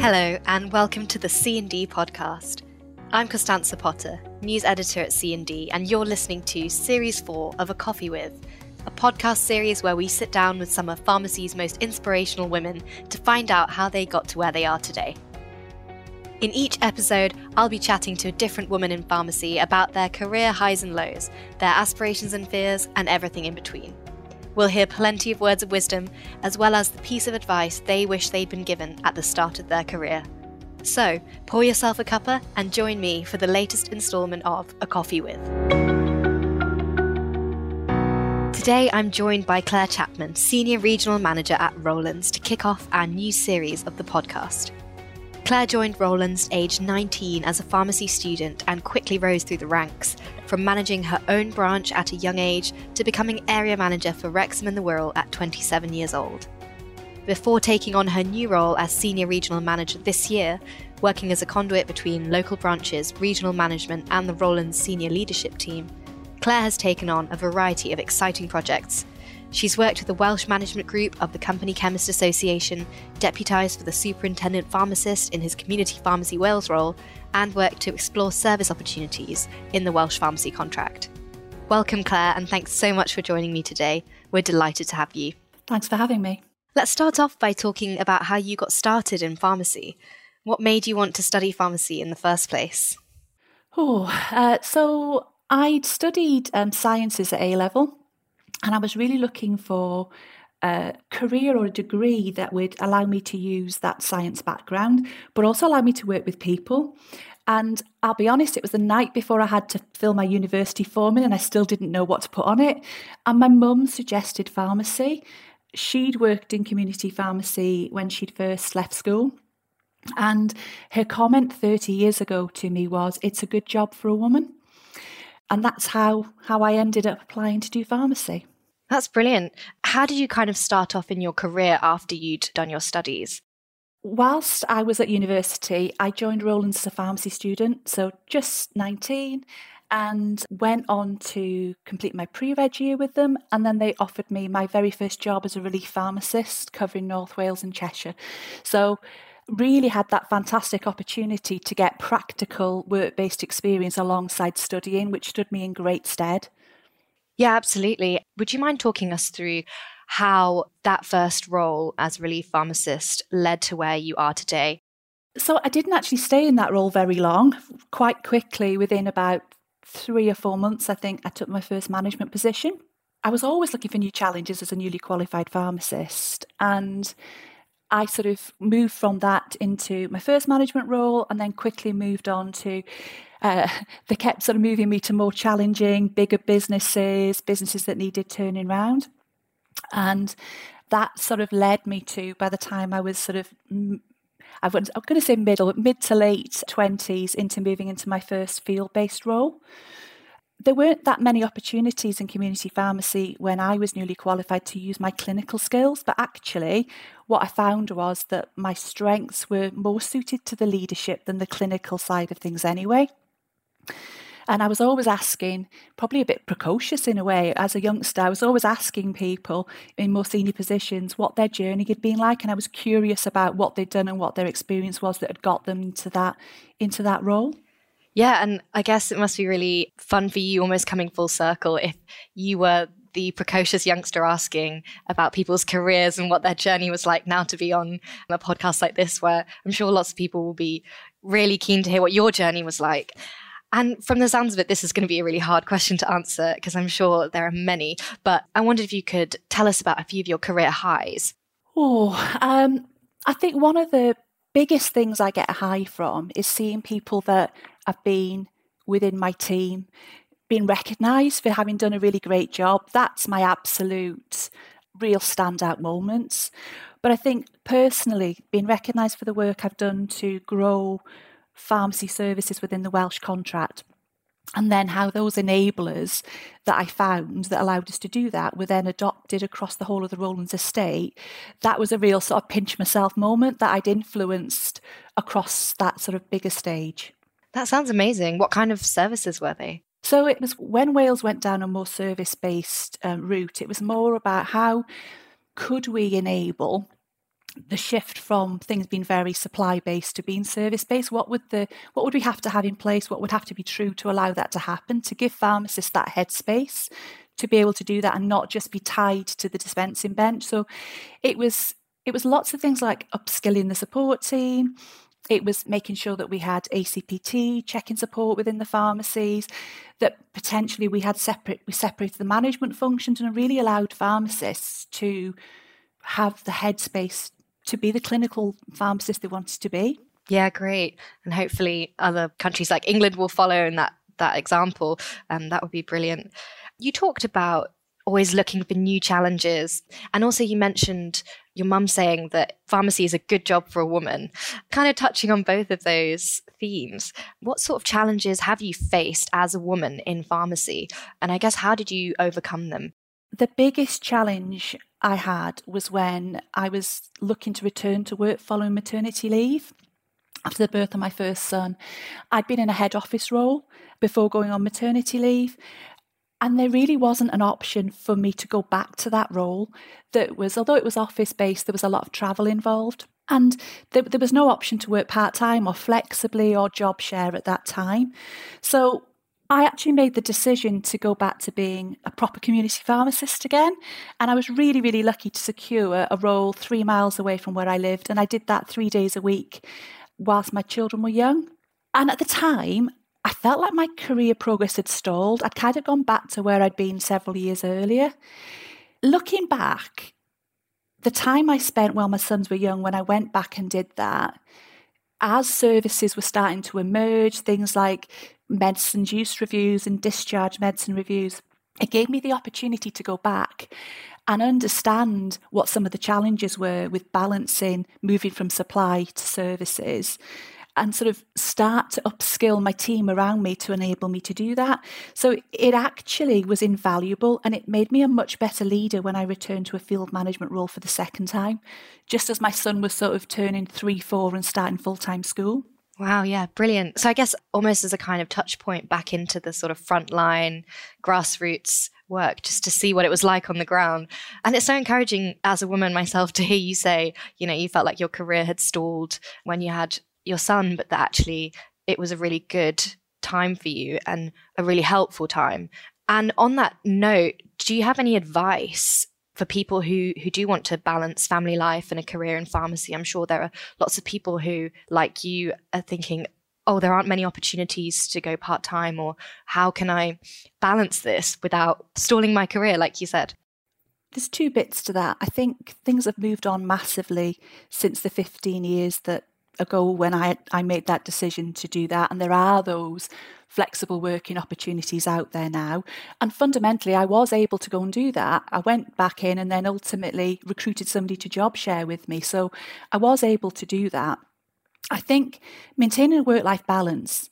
Hello, and welcome to the C&D podcast. I'm Costanza Potter, news editor at C&D, and you're listening to Series 4 of A Coffee With, a podcast series where we sit down with some of pharmacy's most inspirational women to find out how they got to where they are today. In each episode, I'll be chatting to a different woman in pharmacy about their career highs and lows, their aspirations and fears, and everything in between. We'll hear plenty of words of wisdom, as well as the piece of advice they wish they'd been given at the start of their career. So, pour yourself a cuppa and join me for the latest instalment of A Coffee With. Today, I'm joined by Claire Chapman, Senior Regional Manager at Rowlands, to kick off our new series of the podcast. Claire joined Rowlands aged 19 as a pharmacy student and quickly rose through the ranks, from managing her own branch at a young age to becoming area manager for Wrexham and the Wirral at 27 years old. Before taking on her new role as Senior Regional Manager this year, working as a conduit between local branches, regional management, and the Rowlands senior leadership team, Claire has taken on a variety of exciting projects She's worked with the Welsh Management Group of the Company Chemist Association, deputised for the Superintendent Pharmacist in his Community Pharmacy Wales role, and worked to explore service opportunities in the Welsh Pharmacy contract. Welcome, Claire, and thanks so much for joining me today. We're delighted to have you. Thanks for having me. Let's start off by talking about how you got started in pharmacy. What made you want to study pharmacy in the first place? Oh, uh, so I'd studied um, sciences at A level and I was really looking for a career or a degree that would allow me to use that science background, but also allow me to work with people. And I'll be honest, it was the night before I had to fill my university form in, and I still didn't know what to put on it. And my mum suggested pharmacy. She'd worked in community pharmacy when she'd first left school. And her comment 30 years ago to me was, It's a good job for a woman. And that's how, how I ended up applying to do pharmacy. That's brilliant. How did you kind of start off in your career after you'd done your studies? Whilst I was at university, I joined Rowlands as a pharmacy student, so just 19, and went on to complete my pre reg year with them. And then they offered me my very first job as a relief pharmacist covering North Wales and Cheshire. So, really had that fantastic opportunity to get practical work based experience alongside studying, which stood me in great stead. Yeah, absolutely. Would you mind talking us through how that first role as relief pharmacist led to where you are today? So, I didn't actually stay in that role very long. Quite quickly, within about three or four months, I think I took my first management position. I was always looking for new challenges as a newly qualified pharmacist. And I sort of moved from that into my first management role and then quickly moved on to uh, they kept sort of moving me to more challenging, bigger businesses, businesses that needed turning around. And that sort of led me to, by the time I was sort of I am going to say middle, mid to late 20s into moving into my first field based role. There weren't that many opportunities in community pharmacy when I was newly qualified to use my clinical skills, but actually, what I found was that my strengths were more suited to the leadership than the clinical side of things anyway. And I was always asking, probably a bit precocious in a way, as a youngster, I was always asking people in more senior positions what their journey had been like. And I was curious about what they'd done and what their experience was that had got them into that into that role. Yeah, and I guess it must be really fun for you almost coming full circle if you were the precocious youngster asking about people's careers and what their journey was like now to be on a podcast like this where I'm sure lots of people will be really keen to hear what your journey was like. And from the sounds of it, this is going to be a really hard question to answer because I'm sure there are many. But I wondered if you could tell us about a few of your career highs. Oh, um, I think one of the biggest things I get a high from is seeing people that have been within my team being recognised for having done a really great job. That's my absolute real standout moments. But I think personally, being recognised for the work I've done to grow pharmacy services within the Welsh contract. And then how those enablers that I found that allowed us to do that were then adopted across the whole of the Rowlands estate. That was a real sort of pinch myself moment that I'd influenced across that sort of bigger stage. That sounds amazing. What kind of services were they? So it was when Wales went down a more service based um, route, it was more about how could we enable the shift from things being very supply based to being service based what would the what would we have to have in place? What would have to be true to allow that to happen to give pharmacists that headspace to be able to do that and not just be tied to the dispensing bench? So it was it was lots of things like upskilling the support team. It was making sure that we had ACPT checking support within the pharmacies, that potentially we had separate we separated the management functions and really allowed pharmacists to have the headspace to be the clinical pharmacist they wanted to be. Yeah, great. And hopefully other countries like England will follow in that that example. And um, that would be brilliant. You talked about always looking for new challenges. And also you mentioned your mum saying that pharmacy is a good job for a woman. Kind of touching on both of those themes. What sort of challenges have you faced as a woman in pharmacy? And I guess how did you overcome them? The biggest challenge I had was when I was looking to return to work following maternity leave. After the birth of my first son, I'd been in a head office role before going on maternity leave. And there really wasn't an option for me to go back to that role that was, although it was office based, there was a lot of travel involved. And there, there was no option to work part time or flexibly or job share at that time. So I actually made the decision to go back to being a proper community pharmacist again. And I was really, really lucky to secure a role three miles away from where I lived. And I did that three days a week whilst my children were young. And at the time, I felt like my career progress had stalled. I'd kind of gone back to where I'd been several years earlier. Looking back, the time I spent while my sons were young when I went back and did that, as services were starting to emerge, things like medicine use reviews and discharge medicine reviews, it gave me the opportunity to go back and understand what some of the challenges were with balancing moving from supply to services and sort of start to upskill my team around me to enable me to do that. So it actually was invaluable and it made me a much better leader when I returned to a field management role for the second time, just as my son was sort of turning three, four and starting full time school. Wow, yeah, brilliant. So I guess almost as a kind of touch point back into the sort of frontline grassroots work just to see what it was like on the ground. And it's so encouraging as a woman myself to hear you say, you know, you felt like your career had stalled when you had your son, but that actually it was a really good time for you and a really helpful time. And on that note, do you have any advice for people who who do want to balance family life and a career in pharmacy i'm sure there are lots of people who like you are thinking oh there aren't many opportunities to go part-time or how can i balance this without stalling my career? Like you said. There's two bits to that. I think things have moved on massively since the 15 years that ago when I, I made that decision to do that. And there are those flexible working opportunities out there now. And fundamentally, I was able to go and do that. I went back in and then ultimately recruited somebody to job share with me. So I was able to do that. I think maintaining a work life balance,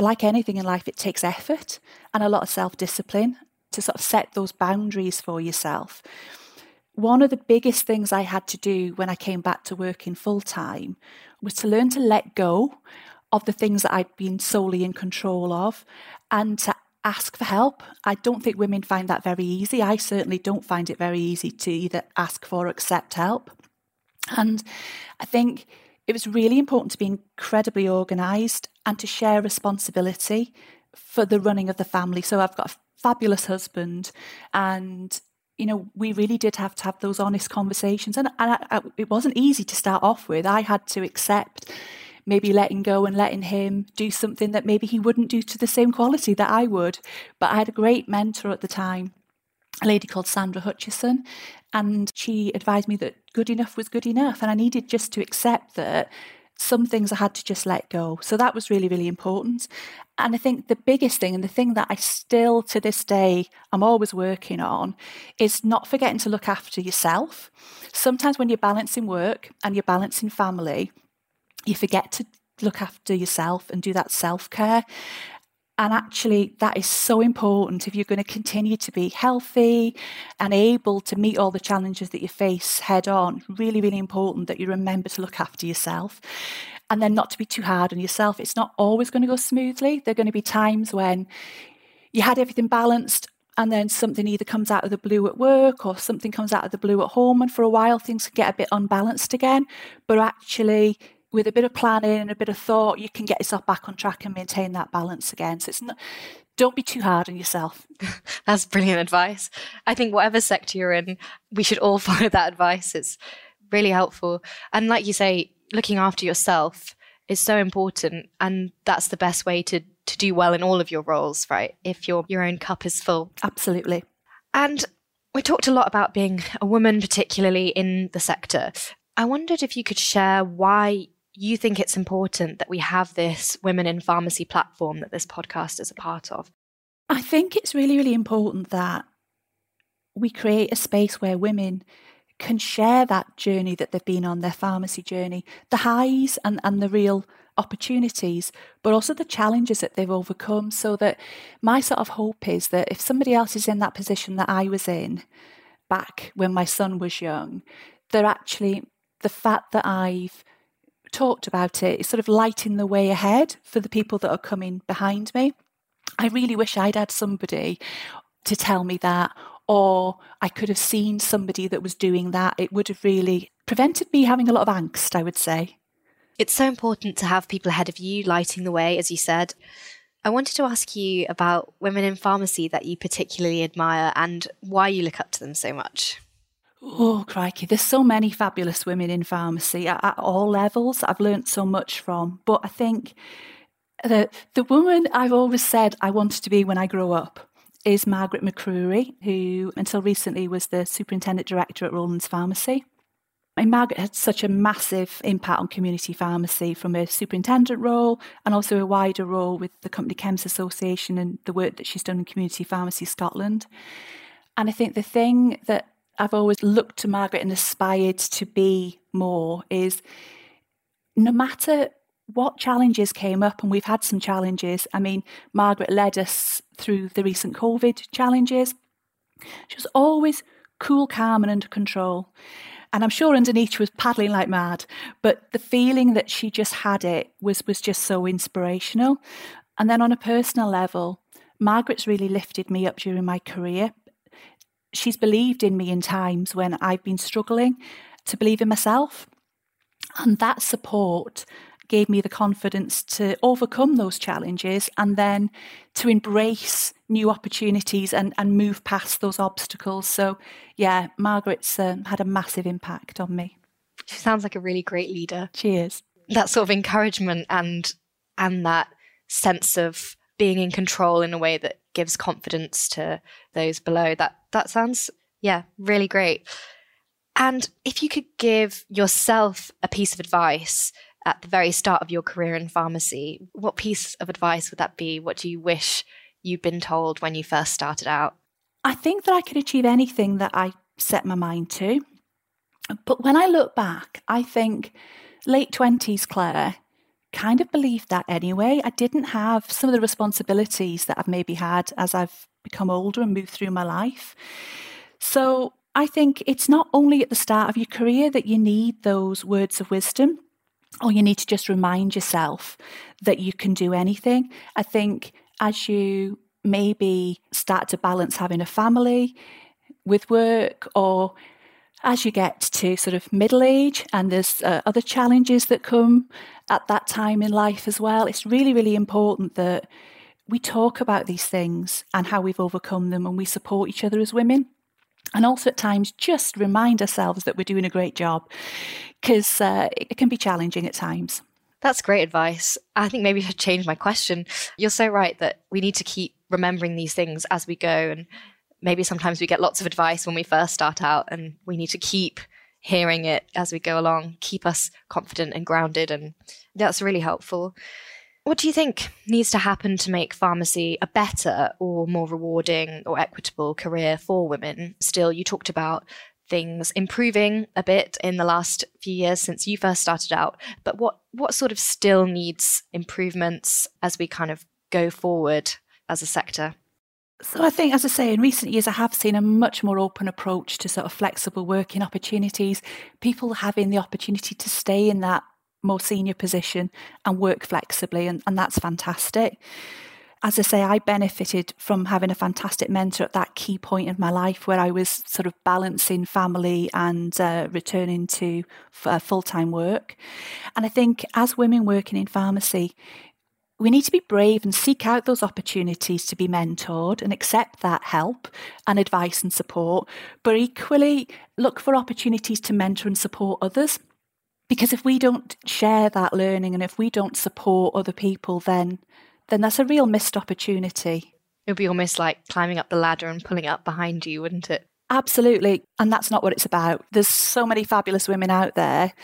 like anything in life, it takes effort and a lot of self discipline to sort of set those boundaries for yourself. One of the biggest things I had to do when I came back to working full time was to learn to let go of the things that I'd been solely in control of and to ask for help. I don't think women find that very easy. I certainly don't find it very easy to either ask for or accept help. And I think it was really important to be incredibly organised and to share responsibility for the running of the family. So I've got a fabulous husband and you know, we really did have to have those honest conversations. And, and I, I, it wasn't easy to start off with. I had to accept maybe letting go and letting him do something that maybe he wouldn't do to the same quality that I would. But I had a great mentor at the time, a lady called Sandra Hutchison, and she advised me that good enough was good enough. And I needed just to accept that some things I had to just let go. So that was really, really important. And I think the biggest thing, and the thing that I still to this day I'm always working on, is not forgetting to look after yourself. Sometimes when you're balancing work and you're balancing family, you forget to look after yourself and do that self care. And actually, that is so important if you're going to continue to be healthy and able to meet all the challenges that you face head on. Really, really important that you remember to look after yourself and then not to be too hard on yourself. It's not always going to go smoothly. There are going to be times when you had everything balanced and then something either comes out of the blue at work or something comes out of the blue at home. And for a while, things get a bit unbalanced again. But actually, with a bit of planning and a bit of thought, you can get yourself back on track and maintain that balance again. So it's not, don't be too hard on yourself. That's brilliant advice. I think whatever sector you're in, we should all follow that advice. It's really helpful. And like you say, looking after yourself is so important. And that's the best way to to do well in all of your roles, right? If your your own cup is full. Absolutely. And we talked a lot about being a woman, particularly in the sector. I wondered if you could share why you think it's important that we have this Women in Pharmacy platform that this podcast is a part of. I think it's really, really important that we create a space where women can share that journey that they've been on, their pharmacy journey, the highs and, and the real opportunities, but also the challenges that they've overcome. So that my sort of hope is that if somebody else is in that position that I was in back when my son was young, they're actually the fact that I've talked about it, it is sort of lighting the way ahead for the people that are coming behind me. I really wish I'd had somebody to tell me that, or I could have seen somebody that was doing that. It would have really prevented me having a lot of angst, I would say. It's so important to have people ahead of you lighting the way, as you said. I wanted to ask you about women in pharmacy that you particularly admire and why you look up to them so much. Oh, crikey. There's so many fabulous women in pharmacy at, at all levels. I've learnt so much from. But I think the, the woman I've always said I wanted to be when I grow up is Margaret MacRury, who until recently was the superintendent director at Rowlands Pharmacy. And Margaret had such a massive impact on community pharmacy from a superintendent role and also a wider role with the Company Chemists' Association and the work that she's done in Community Pharmacy Scotland. And I think the thing that I've always looked to Margaret and aspired to be more is no matter what challenges came up, and we've had some challenges. I mean, Margaret led us through the recent COVID challenges. She was always cool, calm, and under control. And I'm sure underneath she was paddling like mad, but the feeling that she just had it was, was just so inspirational. And then on a personal level, Margaret's really lifted me up during my career. She's believed in me in times when I've been struggling to believe in myself. And that support gave me the confidence to overcome those challenges and then to embrace new opportunities and, and move past those obstacles. So, yeah, Margaret's um, had a massive impact on me. She sounds like a really great leader. She is. That sort of encouragement and and that sense of being in control in a way that gives confidence to those below. That that sounds yeah, really great. And if you could give yourself a piece of advice at the very start of your career in pharmacy, what piece of advice would that be? What do you wish you'd been told when you first started out? I think that I could achieve anything that I set my mind to. But when I look back, I think late 20s Claire kind of believed that anyway. I didn't have some of the responsibilities that I've maybe had as I've become older and moved through my life. So I think it's not only at the start of your career that you need those words of wisdom or you need to just remind yourself that you can do anything. I think as you maybe start to balance having a family with work or as you get to sort of middle age and there's uh, other challenges that come at that time in life as well, it's really, really important that we talk about these things and how we've overcome them and we support each other as women. And also at times just remind ourselves that we're doing a great job because uh, it can be challenging at times. That's great advice. I think maybe I should change my question. You're so right that we need to keep remembering these things as we go. And maybe sometimes we get lots of advice when we first start out, and we need to keep hearing it as we go along, keep us confident and grounded. And that's really helpful. What do you think needs to happen to make pharmacy a better or more rewarding or equitable career for women? Still, you talked about things improving a bit in the last few years since you first started out. But what what sort of still needs improvements as we kind of go forward as a sector? So I think, as I say, in recent years, I have seen a much more open approach to sort of flexible working opportunities. People having the opportunity to stay in that more senior position and work flexibly, and, and that's fantastic. as I say, I benefited from having a fantastic mentor at that key point in my life where I was sort of balancing family and uh, returning to uh, full time work. And I think as women working in pharmacy, we need to be brave and seek out those opportunities to be mentored and accept that help and advice and support, but equally look for opportunities to mentor and support others. Because if we don't share that learning and if we don't support other people, then then that's a real missed opportunity. It would be almost like climbing up the ladder and pulling up behind you, wouldn't it? Absolutely. And that's not what it's about. There's so many fabulous women out there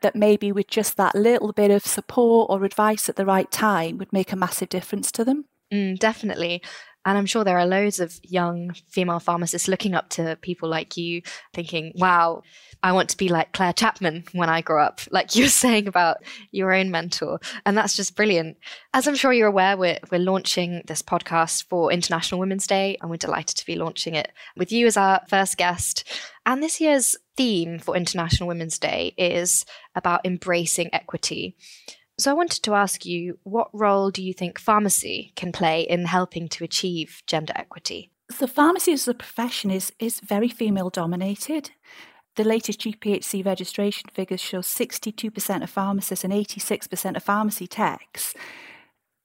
that maybe with just that little bit of support or advice at the right time would make a massive difference to them. Mm, definitely. And I'm sure there are loads of young female pharmacists looking up to people like you, thinking, wow, I want to be like Claire Chapman when I grow up, like you were saying about your own mentor. And that's just brilliant. As I'm sure you're aware, we're, we're launching this podcast for International Women's Day, and we're delighted to be launching it with you as our first guest. And this year's theme for International Women's Day is about embracing equity. So I wanted to ask you, what role do you think pharmacy can play in helping to achieve gender equity? So pharmacy as a profession is is very female dominated. The latest GPHC registration figures show 62% of pharmacists and 86% of pharmacy techs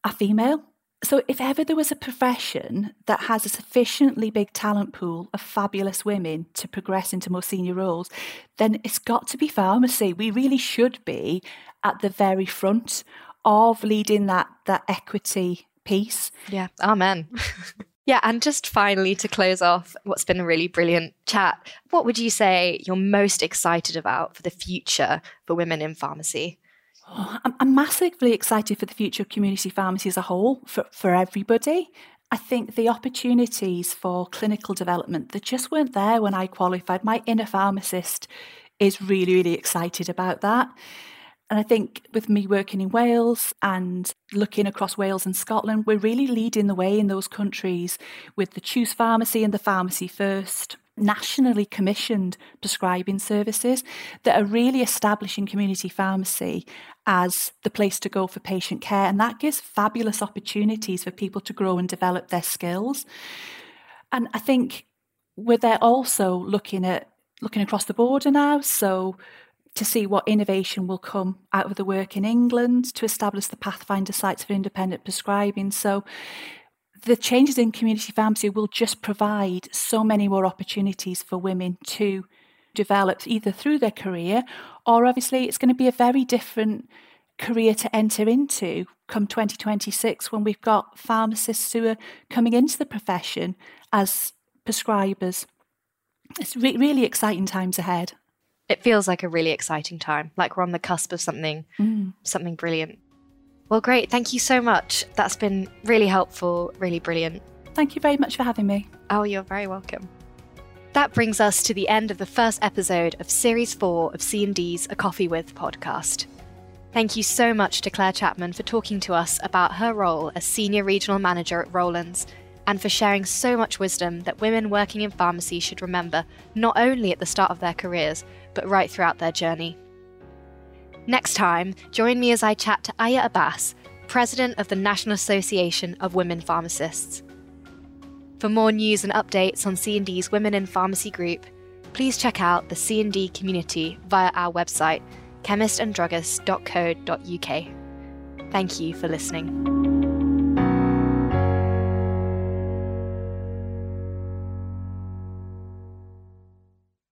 are female. So, if ever there was a profession that has a sufficiently big talent pool of fabulous women to progress into more senior roles, then it's got to be pharmacy. We really should be at the very front of leading that that equity piece. Yeah, amen. yeah, and just finally to close off what's been a really brilliant chat, what would you say you're most excited about for the future for women in pharmacy? Oh, I'm, massively excited for the future of community pharmacy as a whole, for, for everybody. I think the opportunities for clinical development that just weren't there when I qualified. My inner pharmacist is really, really excited about that. And I think with me working in Wales and looking across Wales and Scotland, we're really leading the way in those countries with the Choose Pharmacy and the Pharmacy First nationally commissioned prescribing services that are really establishing community pharmacy as the place to go for patient care. And that gives fabulous opportunities for people to grow and develop their skills. And I think we're there also looking at looking across the border now. So to see what innovation will come out of the work in England to establish the Pathfinder sites for independent prescribing. So the changes in community pharmacy will just provide so many more opportunities for women to develop either through their career or obviously it's going to be a very different career to enter into come 2026 when we've got pharmacists who are coming into the profession as prescribers. It's re- really exciting times ahead it feels like a really exciting time, like we're on the cusp of something, mm. something brilliant. Well, great. Thank you so much. That's been really helpful, really brilliant. Thank you very much for having me. Oh, you're very welcome. That brings us to the end of the first episode of Series 4 of C&D's A Coffee With podcast. Thank you so much to Claire Chapman for talking to us about her role as Senior Regional Manager at Rowlands and for sharing so much wisdom that women working in pharmacy should remember not only at the start of their careers, but right throughout their journey. Next time, join me as I chat to Aya Abbas, President of the National Association of Women Pharmacists. For more news and updates on C&D's Women in Pharmacy group, please check out the C&D community via our website, chemistanddruggist.co.uk. Thank you for listening.